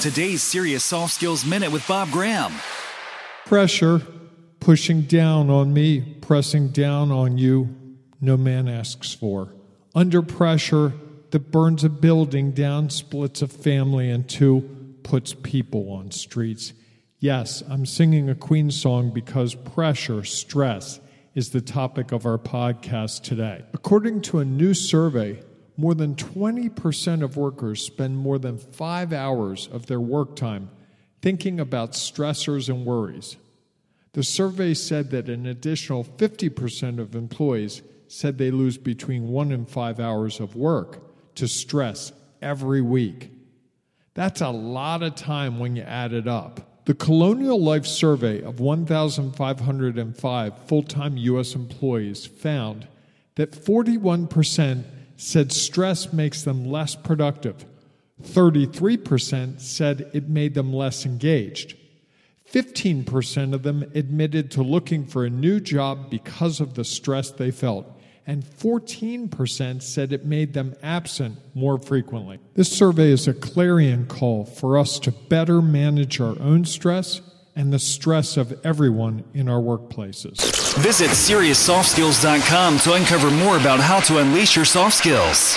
Today's Serious Soft Skills Minute with Bob Graham. Pressure, pushing down on me, pressing down on you, no man asks for. Under pressure that burns a building down, splits a family in two, puts people on streets. Yes, I'm singing a Queen song because pressure, stress, is the topic of our podcast today. According to a new survey, more than 20% of workers spend more than five hours of their work time thinking about stressors and worries. The survey said that an additional 50% of employees said they lose between one and five hours of work to stress every week. That's a lot of time when you add it up. The Colonial Life survey of 1,505 full time U.S. employees found that 41% said stress makes them less productive, 33% said it made them less engaged. 15% of them admitted to looking for a new job because of the stress they felt, and 14% said it made them absent more frequently. This survey is a clarion call for us to better manage our own stress and the stress of everyone in our workplaces. Visit SeriousSoftSkills.com to uncover more about how to unleash your soft skills.